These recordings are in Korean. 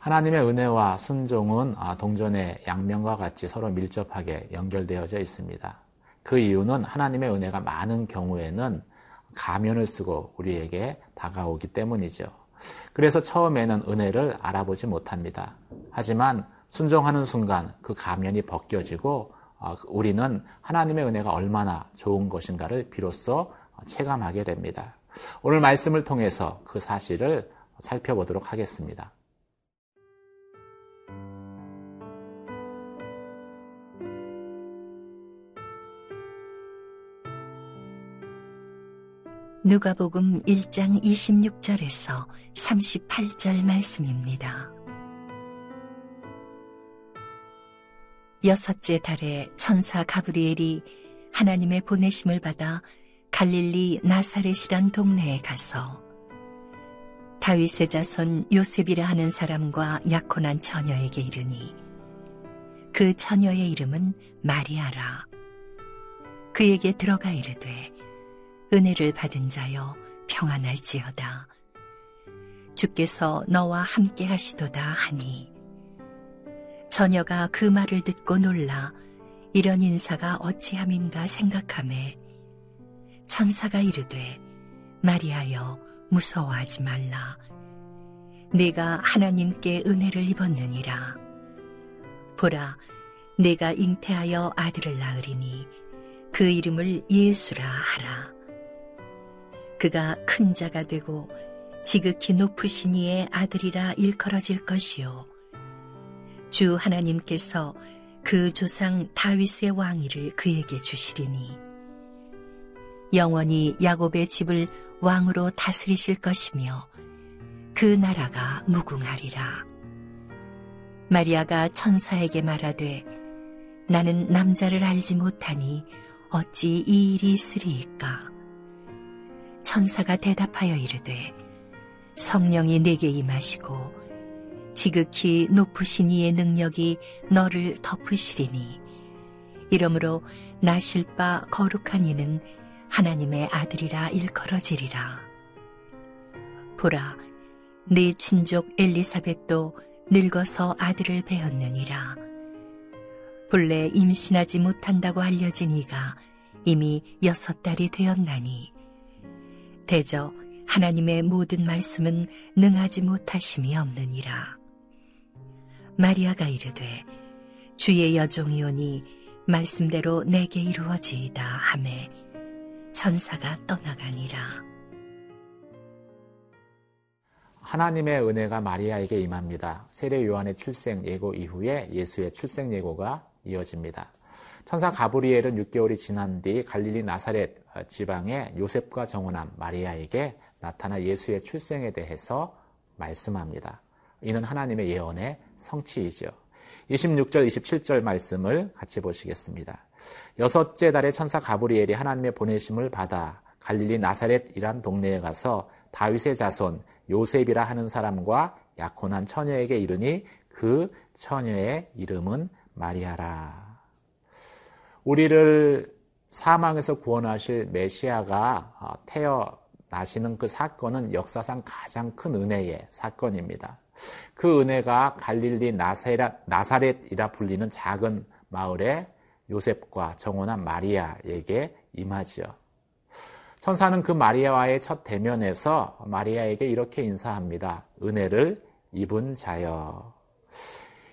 하나님의 은혜와 순종은 아, 동전의 양면과 같이 서로 밀접하게 연결되어져 있습니다. 그 이유는 하나님의 은혜가 많은 경우에는 가면을 쓰고 우리에게 다가오기 때문이죠. 그래서 처음에는 은혜를 알아보지 못합니다. 하지만 순종하는 순간 그 가면이 벗겨지고 아, 우리는 하나님의 은혜가 얼마나 좋은 것인가를 비로소 체감하게 됩니다. 오늘 말씀을 통해서 그 사실을 살펴보도록 하겠습니다. 누가복음 1장 26절에서 38절 말씀입니다. 여섯째 달에 천사 가브리엘이 하나님의 보내심을 받아 갈릴리 나사렛이란 동네에 가서 다윗의 자손 요셉이라 하는 사람과 약혼한 처녀에게 이르니 그 처녀의 이름은 마리아라 그에게 들어가 이르되 은혜를 받은 자여 평안할지어다. 주께서 너와 함께 하시도다 하니 처녀가 그 말을 듣고 놀라 이런 인사가 어찌함인가 생각함에 천사가 이르되 마리아여 무서워하지 말라. 내가 하나님께 은혜를 입었느니라. 보라 내가 잉태하여 아들을 낳으리니 그 이름을 예수라 하라 그가 큰 자가 되고 지극히 높으신 이의 아들이라 일컬어질 것이요. 주 하나님께서 그 조상 다윗의 왕위를 그에게 주시리니 영원히 야곱의 집을 왕으로 다스리실 것이며 그 나라가 무궁하리라. 마리아가 천사에게 말하되 나는 남자를 알지 못하니 어찌 이 일이 있으리이까? 천사가 대답하여 이르되 성령이 내게 임하시고 지극히 높으신 이의 능력이 너를 덮으시리니 이러므로 나실 바 거룩한 이는 하나님의 아들이라 일컬어지리라. 보라 네 친족 엘리사벳도 늙어서 아들을 배었느니라. 본래 임신하지 못한다고 알려진 이가 이미 여섯 달이 되었나니 대저 하나님의 모든 말씀은 능하지 못하심이 없느니라. 마리아가 이르되 주의 여종이오니 말씀대로 내게 이루어지이다 하매 천사가 떠나가니라. 하나님의 은혜가 마리아에게 임합니다. 세례 요한의 출생 예고 이후에 예수의 출생 예고가 이어집니다. 천사 가브리엘은 6개월이 지난 뒤 갈릴리 나사렛 지방의 요셉과 정혼한 마리아에게 나타나 예수의 출생에 대해서 말씀합니다. 이는 하나님의 예언의 성취이죠. 26절, 27절 말씀을 같이 보시겠습니다. 여섯째 달에 천사 가브리엘이 하나님의 보내심을 받아 갈릴리 나사렛이란 동네에 가서 다윗의 자손 요셉이라 하는 사람과 약혼한 처녀에게 이르니 그 처녀의 이름은 마리아라. 우리를 사망에서 구원하실 메시아가 어, 태어나시는 그 사건은 역사상 가장 큰 은혜의 사건입니다. 그 은혜가 갈릴리 나사렛, 이라 불리는 작은 마을에 요셉과 정혼한 마리아에게 임하지요. 천사는 그 마리아와의 첫 대면에서 마리아에게 이렇게 인사합니다. 은혜를 입은 자여.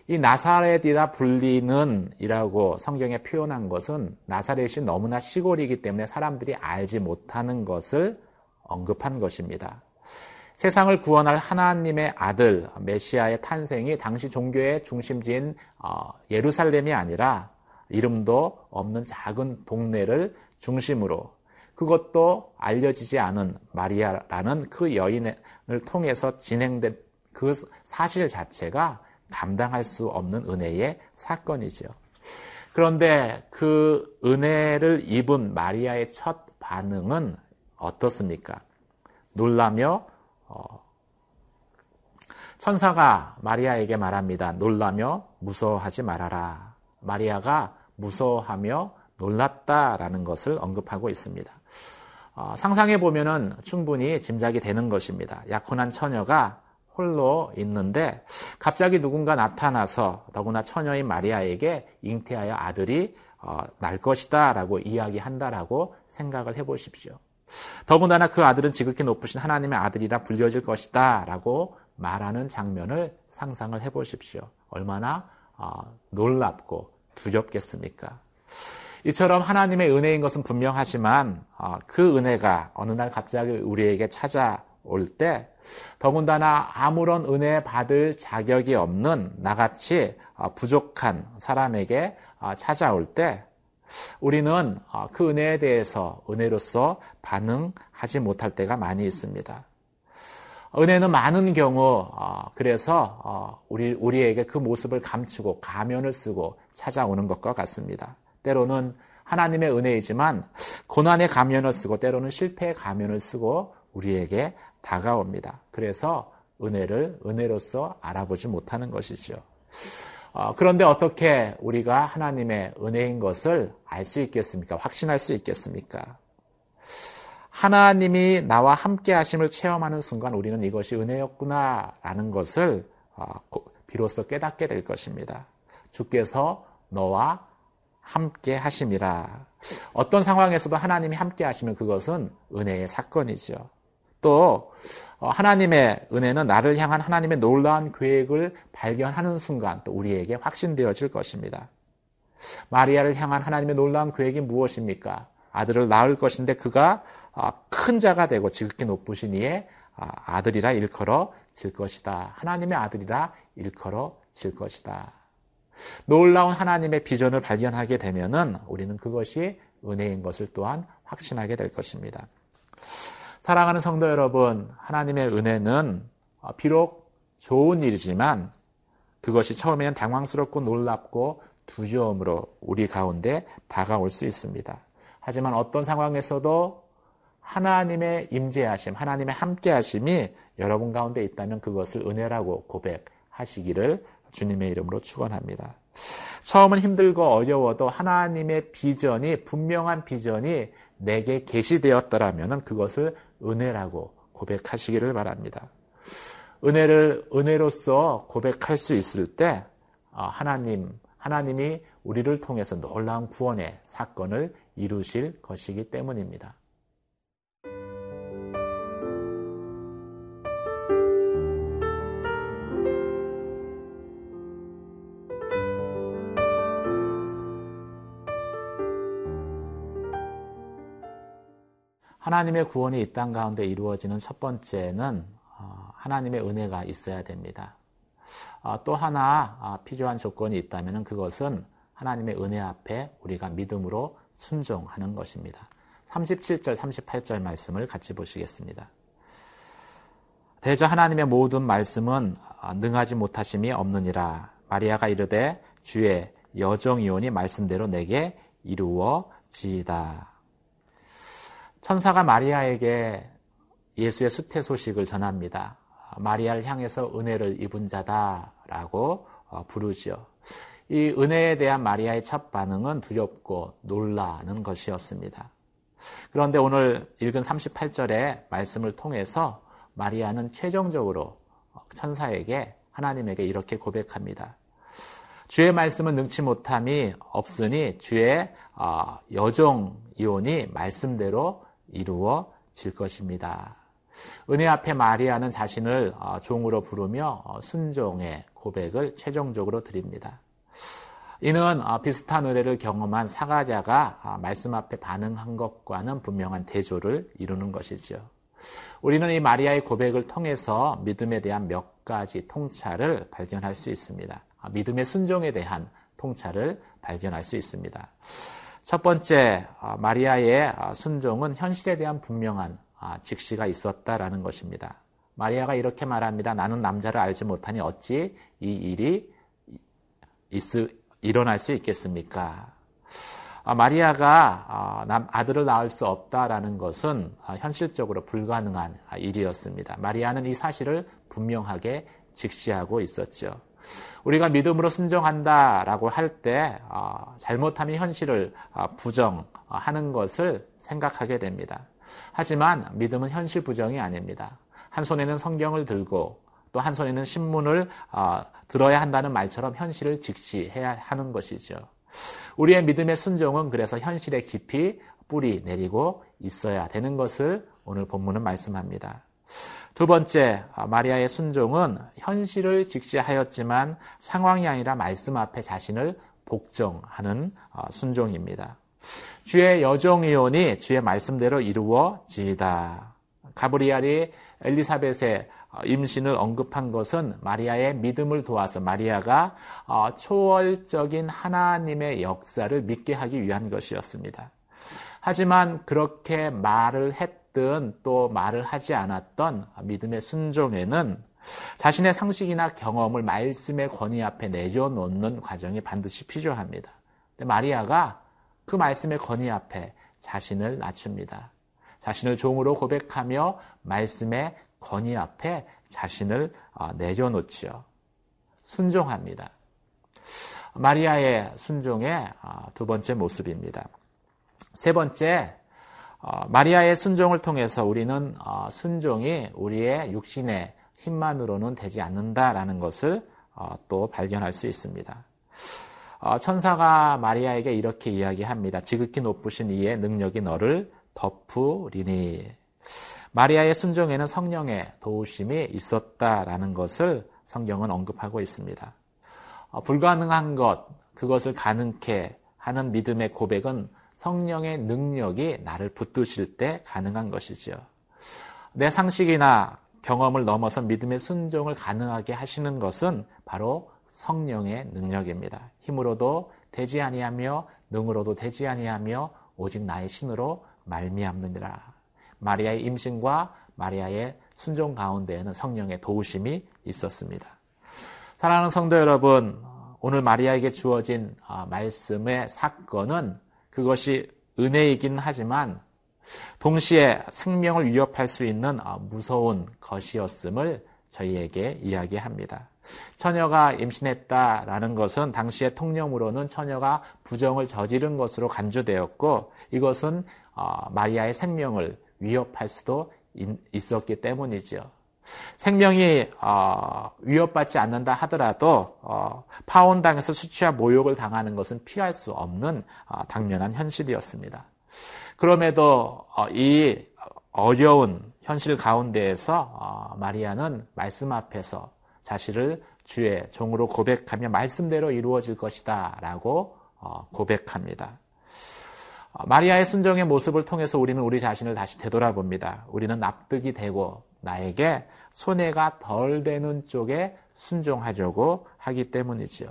이 나사렛이라 불리는 이라고 성경에 표현한 것은 나사렛이 너무나 시골이기 때문에 사람들이 알지 못하는 것을 언급한 것입니다. 세상을 구원할 하나님의 아들 메시아의 탄생이 당시 종교의 중심지인 어, 예루살렘이 아니라 이름도 없는 작은 동네를 중심으로 그것도 알려지지 않은 마리아라는 그 여인을 통해서 진행된 그 사실 자체가 감당할 수 없는 은혜의 사건이죠. 그런데 그 은혜를 입은 마리아의 첫 반응은 어떻습니까? 놀라며 어, 천사가 마리아에게 말합니다. 놀라며 무서워하지 말아라. 마리아가 무서워하며 놀랐다라는 것을 언급하고 있습니다. 어, 상상해 보면은 충분히 짐작이 되는 것입니다. 약혼한 처녀가 홀로 있는데 갑자기 누군가 나타나서 더구나 처녀인 마리아에게 잉태하여 아들이 어, 날 것이다 라고 이야기한다라고 생각을 해보십시오. 더군다나 그 아들은 지극히 높으신 하나님의 아들이라 불려질 것이다 라고 말하는 장면을 상상을 해보십시오. 얼마나 어, 놀랍고 두렵겠습니까? 이처럼 하나님의 은혜인 것은 분명하지만 어, 그 은혜가 어느 날 갑자기 우리에게 찾아 올 때 더군다나 아무런 은혜 받을 자격이 없는 나같이 어, 부족한 사람에게 어, 찾아올 때 우리는 그 은혜에 대해서 은혜로서 반응하지 못할 때가 많이 있습니다. 은혜는 많은 경우 그래서 우리 우리에게 그 모습을 감추고 가면을 쓰고 찾아오는 것과 같습니다. 때로는 하나님의 은혜이지만 고난의 가면을 쓰고 때로는 실패의 가면을 쓰고 우리에게 다가옵니다. 그래서 은혜를 은혜로서 알아보지 못하는 것이죠. 어, 그런데 어떻게 우리가 하나님의 은혜인 것을 알 수 있겠습니까? 확신할 수 있겠습니까? 하나님이 나와 함께 하심을 체험하는 순간 우리는 이것이 은혜였구나라는 것을 어, 비로소 깨닫게 될 것입니다. 주께서 너와 함께 하심이라. 어떤 상황에서도 하나님이 함께 하시면 그것은 은혜의 사건이죠. 또 어, 하나님의 은혜는 나를 향한 하나님의 놀라운 계획을 발견하는 순간 또 우리에게 확신되어질 것입니다. 마리아를 향한 하나님의 놀라운 계획이 무엇입니까? 아들을 낳을 것인데 그가 어, 큰 자가 되고 지극히 높으신 이의 어, 아들이라 일컬어 질 것이다. 하나님의 아들이라 일컬어 질 것이다. 놀라운 하나님의 비전을 발견하게 되면은 우리는 그것이 은혜인 것을 또한 확신하게 될 것입니다. 사랑하는 성도 여러분, 하나님의 은혜는 어, 비록 좋은 일이지만 그것이 처음에는 당황스럽고 놀랍고 두려움으로 우리 가운데 다가올 수 있습니다. 하지만 어떤 상황에서도 하나님의 임재하심, 하나님의 함께하심이 여러분 가운데 있다면 그것을 은혜라고 고백하시기를 주님의 이름으로 축원합니다. 처음은 힘들고 어려워도 하나님의 비전이 분명한 비전이 내게 계시되었더라면 그것을 은혜라고 고백하시기를 바랍니다. 은혜를 은혜로서 고백할 수 있을 때 어, 하나님 하나님이 우리를 통해서 놀라운 구원의 사건을 이루실 것이기 때문입니다. 하나님의 구원이 이 땅 가운데 이루어지는 첫 번째는 어, 하나님의 은혜가 있어야 됩니다. 어, 또 하나 어, 필요한 조건이 있다면 그것은 하나님의 은혜 앞에 우리가 믿음으로 순종하는 것입니다. 37절, 38절 말씀을 같이 보시겠습니다. 대저 하나님의 모든 말씀은 능하지 못하심이 없느니라. 마리아가 이르되 주의 여정이오니 말씀대로 내게 이루어지이다. 천사가 마리아에게 예수의 수태 소식을 전합니다. 마리아를 향해서 은혜를 입은 자다라고 어, 부르죠. 이 은혜에 대한 마리아의 첫 반응은 두렵고 놀라는 것이었습니다. 그런데 오늘 읽은 38절의 말씀을 통해서 마리아는 최종적으로 천사에게 하나님에게 이렇게 고백합니다. 주의 말씀은 능치 못함이 없으니 주의 어, 여종 이온이 말씀대로 이루어질 것입니다. 은혜 앞에 마리아는 자신을 어, 종으로 부르며 어, 순종의 고백을 최종적으로 드립니다. 이는 어, 비슷한 은혜를 경험한 사가자가 말씀 앞에 반응한 것과는 분명한 대조를 이루는 것이지요. 우리는 이 마리아의 고백을 통해서 믿음에 대한 몇 가지 통찰을 발견할 수 있습니다. 믿음의 순종에 대한 통찰을 발견할 수 있습니다. 첫 번째, 어, 마리아의 어, 순종은 현실에 대한 분명한 아, 직시가 있었다라는 것입니다. 마리아가 이렇게 말합니다. 나는 남자를 알지 못하니 어찌 이 일이 있, 일어날 수 있겠습니까? 아, 마리아가 아, 아들을 낳을 수 없다라는 것은 현실적으로 불가능한 일이었습니다. 마리아는 이 사실을 분명하게 직시하고 있었죠. 우리가 믿음으로 순종한다라고 할때 어, 잘못하면 현실을 어, 부정하는 것을 생각하게 됩니다. 하지만 믿음은 현실 부정이 아닙니다. 한 손에는 성경을 들고 또 한 손에는 신문을 어, 들어야 한다는 말처럼 현실을 직시해야 하는 것이죠. 우리의 믿음의 순종은 그래서 현실에 깊이 뿌리 내리고 있어야 되는 것을 오늘 본문은 말씀합니다. 두 번째, 아, 마리아의 순종은 현실을 직시하였지만 상황이 아니라 말씀 앞에 자신을 복종하는 아, 순종입니다. 주의 여종이오니 주의 말씀대로 이루어지이다. 가브리엘이 엘리사벳의 아, 임신을 언급한 것은 마리아의 믿음을 도와서 마리아가 초월적인 하나님의 역사를 믿게 하기 위한 것이었습니다. 하지만 그렇게 말을 했 든또 말을 하지 않았던 믿음의 순종에는 자신의 상식이나 경험을 말씀의 권위 앞에 내려놓는 과정이 반드시 필요합니다. 마리아가 그 말씀의 권위 앞에 자신을 낮춥니다. 자신을 종으로 고백하며 말씀의 권위 앞에 자신을 어, 내려놓지요. 순종합니다. 마리아의 순종의 어, 두 번째 모습입니다. 세 번째, 어, 마리아의 순종을 통해서 우리는 어, 순종이 우리의 육신의 힘만으로는 되지 않는다라는 것을 어, 또 발견할 수 있습니다. 어, 천사가 마리아에게 이렇게 이야기합니다. 지극히 높으신 이의 능력이 너를 덮으리니. 마리아의 순종에는 성령의 도우심이 있었다라는 것을 성경은 언급하고 있습니다. 어, 불가능한 것, 그것을 가능케 하는 믿음의 고백은 성령의 능력이 나를 붙드실 때 가능한 것이지요. 내 상식이나 경험을 넘어서 믿음의 순종을 가능하게 하시는 것은 바로 성령의 능력입니다. 힘으로도 되지 아니하며 능으로도 되지 아니하며 오직 나의 신으로 말미암느니라. 마리아의 임신과 마리아의 순종 가운데에는 성령의 도우심이 있었습니다. 사랑하는 성도 여러분, 오늘 마리아에게 주어진 아, 말씀의 사건은 그것이 은혜이긴 하지만 동시에 생명을 위협할 수 있는 아, 무서운 것이었음을 저희에게 이야기합니다. 처녀가 임신했다라는 것은 당시의 통념으로는 처녀가 부정을 저지른 것으로 간주되었고 이것은 어, 마리아의 생명을 위협할 수도 있었기 때문이지요. 생명이 어, 위협받지 않는다 하더라도 어, 파혼당해서 수치와 모욕을 당하는 것은 피할 수 없는 어, 당면한 현실이었습니다. 그럼에도 어, 이 어려운 현실 가운데에서 어, 마리아는 말씀 앞에서 자신을 주의 종으로 고백하며 말씀대로 이루어질 것이다 라고 어, 고백합니다. 마리아의 순종의 모습을 통해서 우리는 우리 자신을 다시 되돌아봅니다. 우리는 납득이 되고 나에게 손해가 덜 되는 쪽에 순종하려고 하기 때문이지요.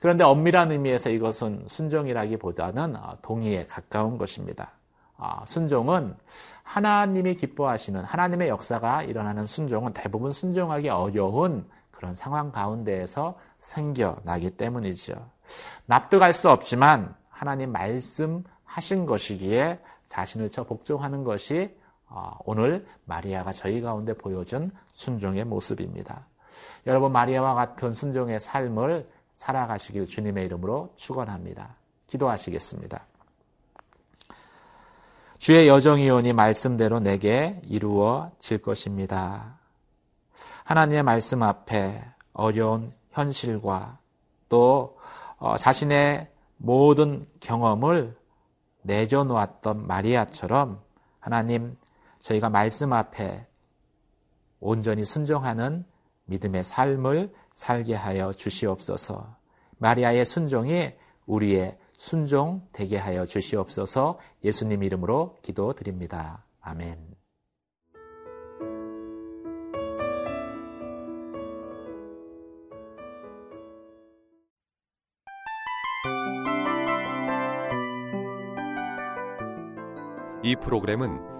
그런데 엄밀한 의미에서 이것은 순종이라기보다는 어, 동의에 가까운 것입니다. 어, 순종은 하나님이 기뻐하시는 하나님의 역사가 일어나는 순종은 대부분 순종하기 어려운 그런 상황 가운데에서 생겨나기 때문이죠. 납득할 수 없지만 하나님 말씀하신 것이기에 자신을 쳐 복종하는 것이 어, 오늘 마리아가 저희 가운데 보여준 순종의 모습입니다. 여러분 마리아와 같은 순종의 삶을 살아가시길 주님의 이름으로 축원합니다. 기도하시겠습니다. 주의 여정이오니 말씀대로 내게 이루어질 것입니다. 하나님의 말씀 앞에 어려운 현실과 또 어, 자신의 모든 경험을 내려놓았던 마리아처럼 하나님 저희가 말씀 앞에 온전히 순종하는 믿음의 삶을 살게 하여 주시옵소서. 마리아의 순종이 우리의 순종 되게 하여 주시옵소서. 예수님 이름으로 기도드립니다. 아멘. 이 프로그램은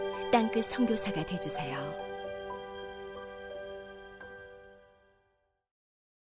땅끝 성교사가 되주세요